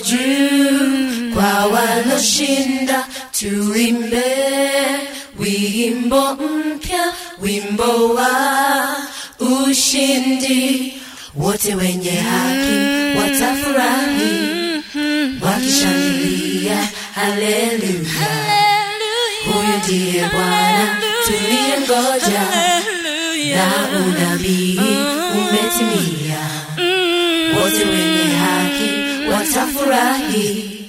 juu kwa waloshinda tuimbe. Wimbo mpya wimbo wa ushindi. Wote wenye haki watafurahi. Wakishangilia haleluya. Huyu ndiye bwana tuliyemgoja na unabii mm. umetimia. Mm. Wote wenye watafurahi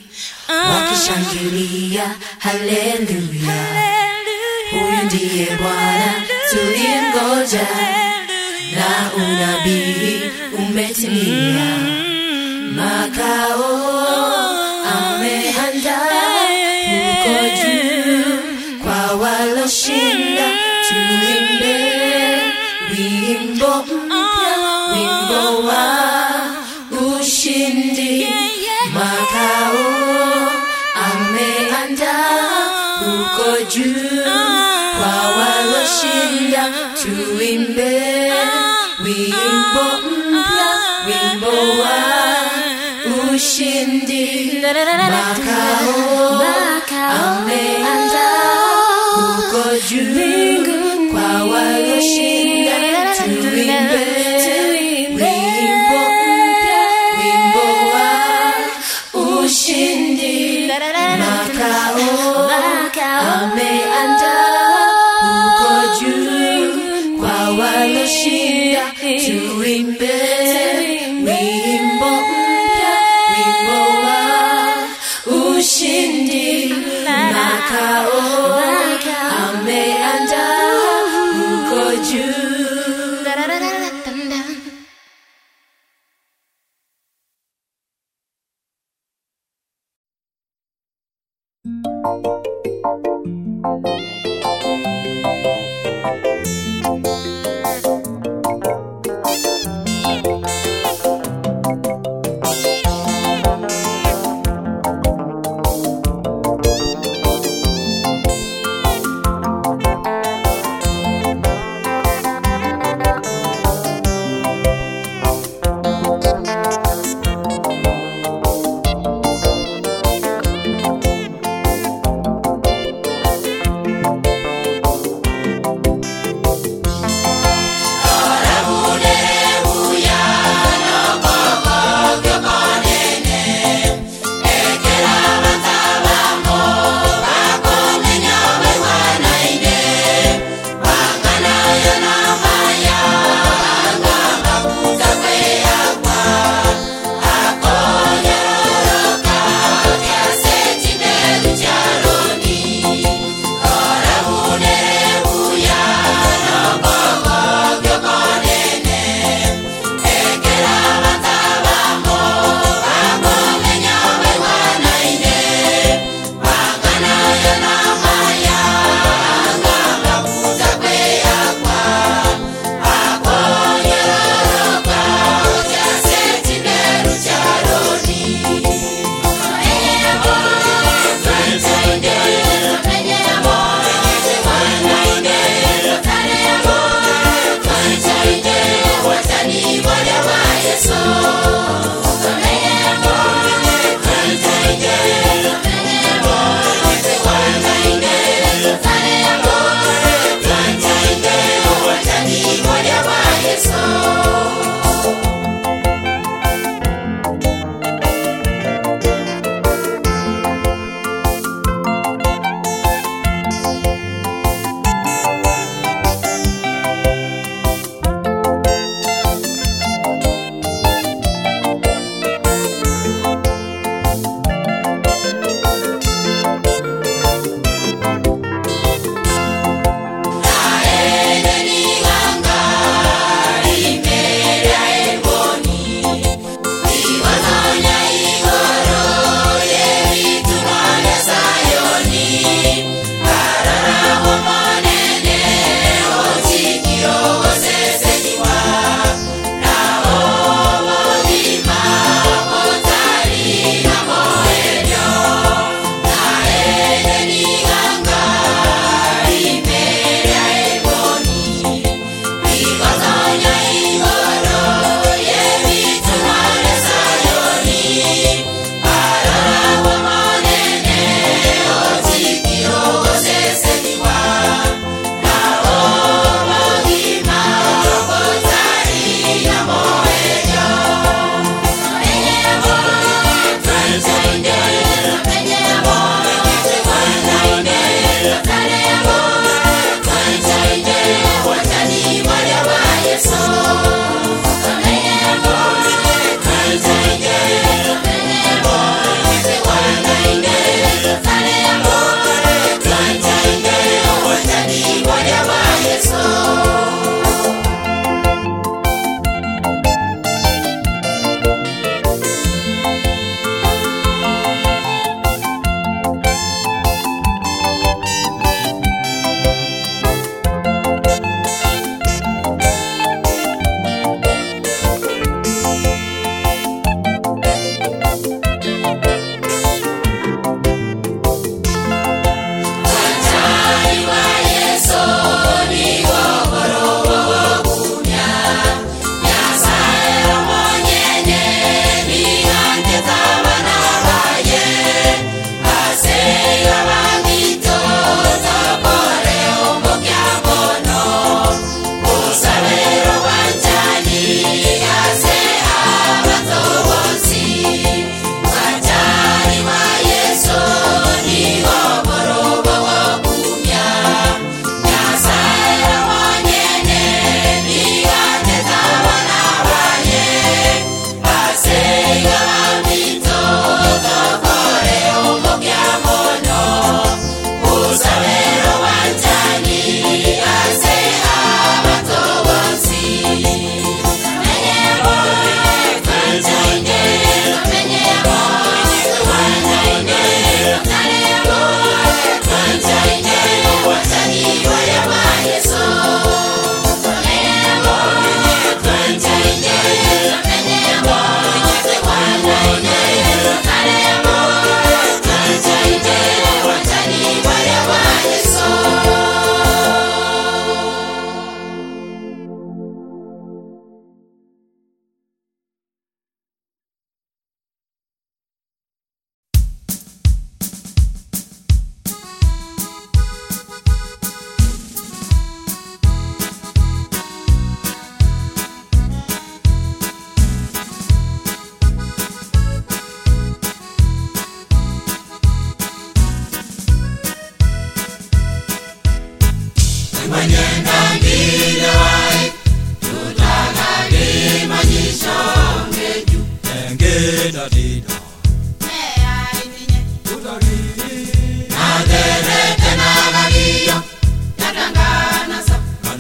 wakishangilia haleluya. Huyu ndiye bwana tuliyemgoja na unabii umetimia. Makao ameandaa huko juu kwa waloshinda. Tuimbe wimbo mpya wimbo wa tuimbe wimbo mpya wimbo wa ushindi makao ameandaa huko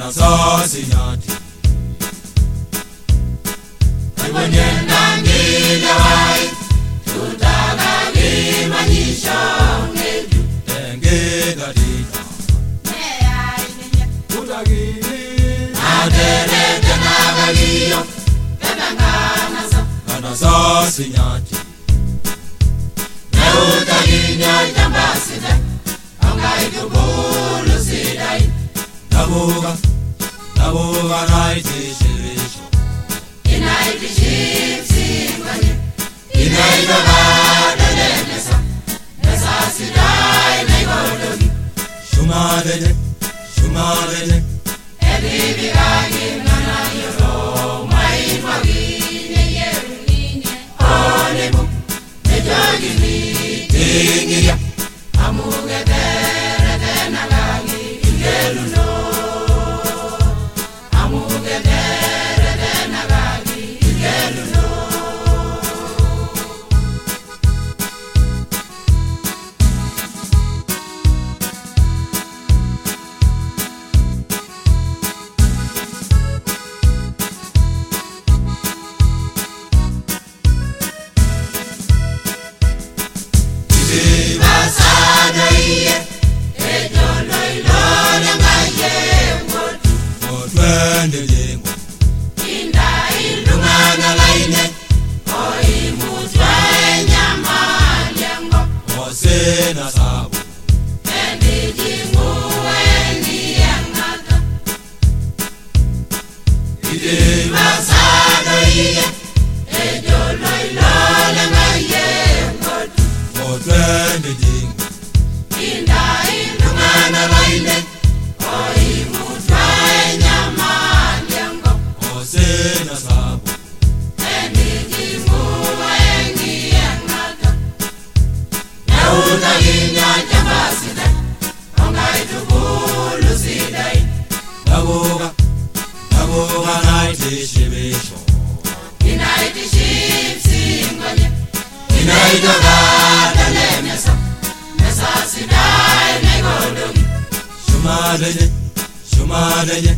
na zozi nyoti Kwenye ndangine wai tutagalimanyisha Thank you. ba xin. Dadida kana sasinyati nabuka nabuka naitishirisho shumadede shumadede tingiria otwende shumadede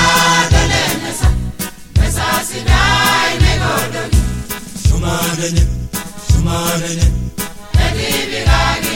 shumadede tingiria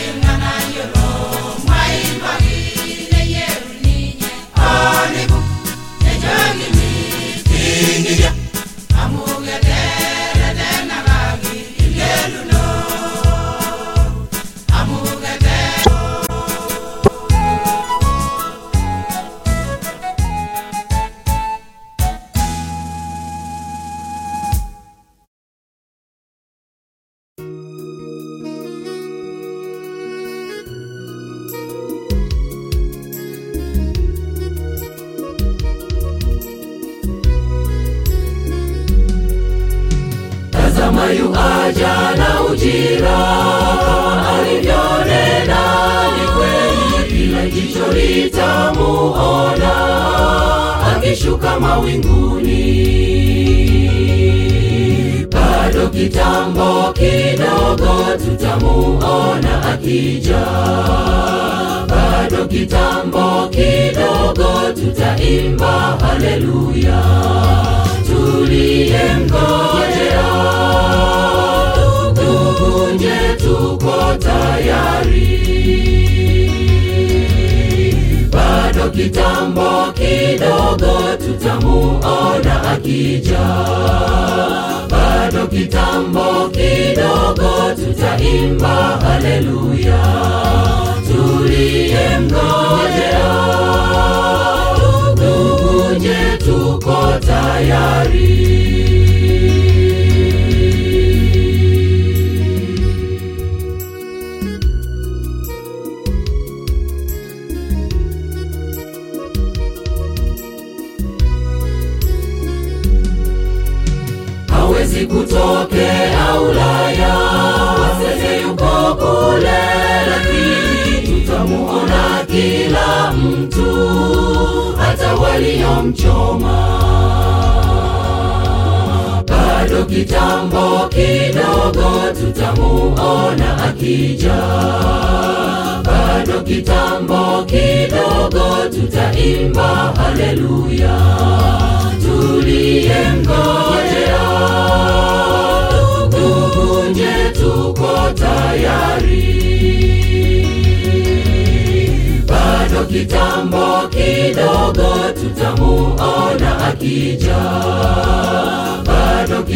jicho litamuona akishuka mawinguni. Bado kitambo kidogo tutamuona akija. Bado kitambo kidogo tutaimba haleluya. Tuliyemngojea tukunje tuko tayari kitambo kidogo tutamuona akija. Bado kitambo kidogo tutaimba haleluya. Tuliyemngojea tukunje tuko tayari kitambo kidogo tutamuona akija, bado kitambo kidogo tutaimba haleluya. Tuliyemngojea tukunje tuko tayari. Bado kitambo kidogo tutamuona akija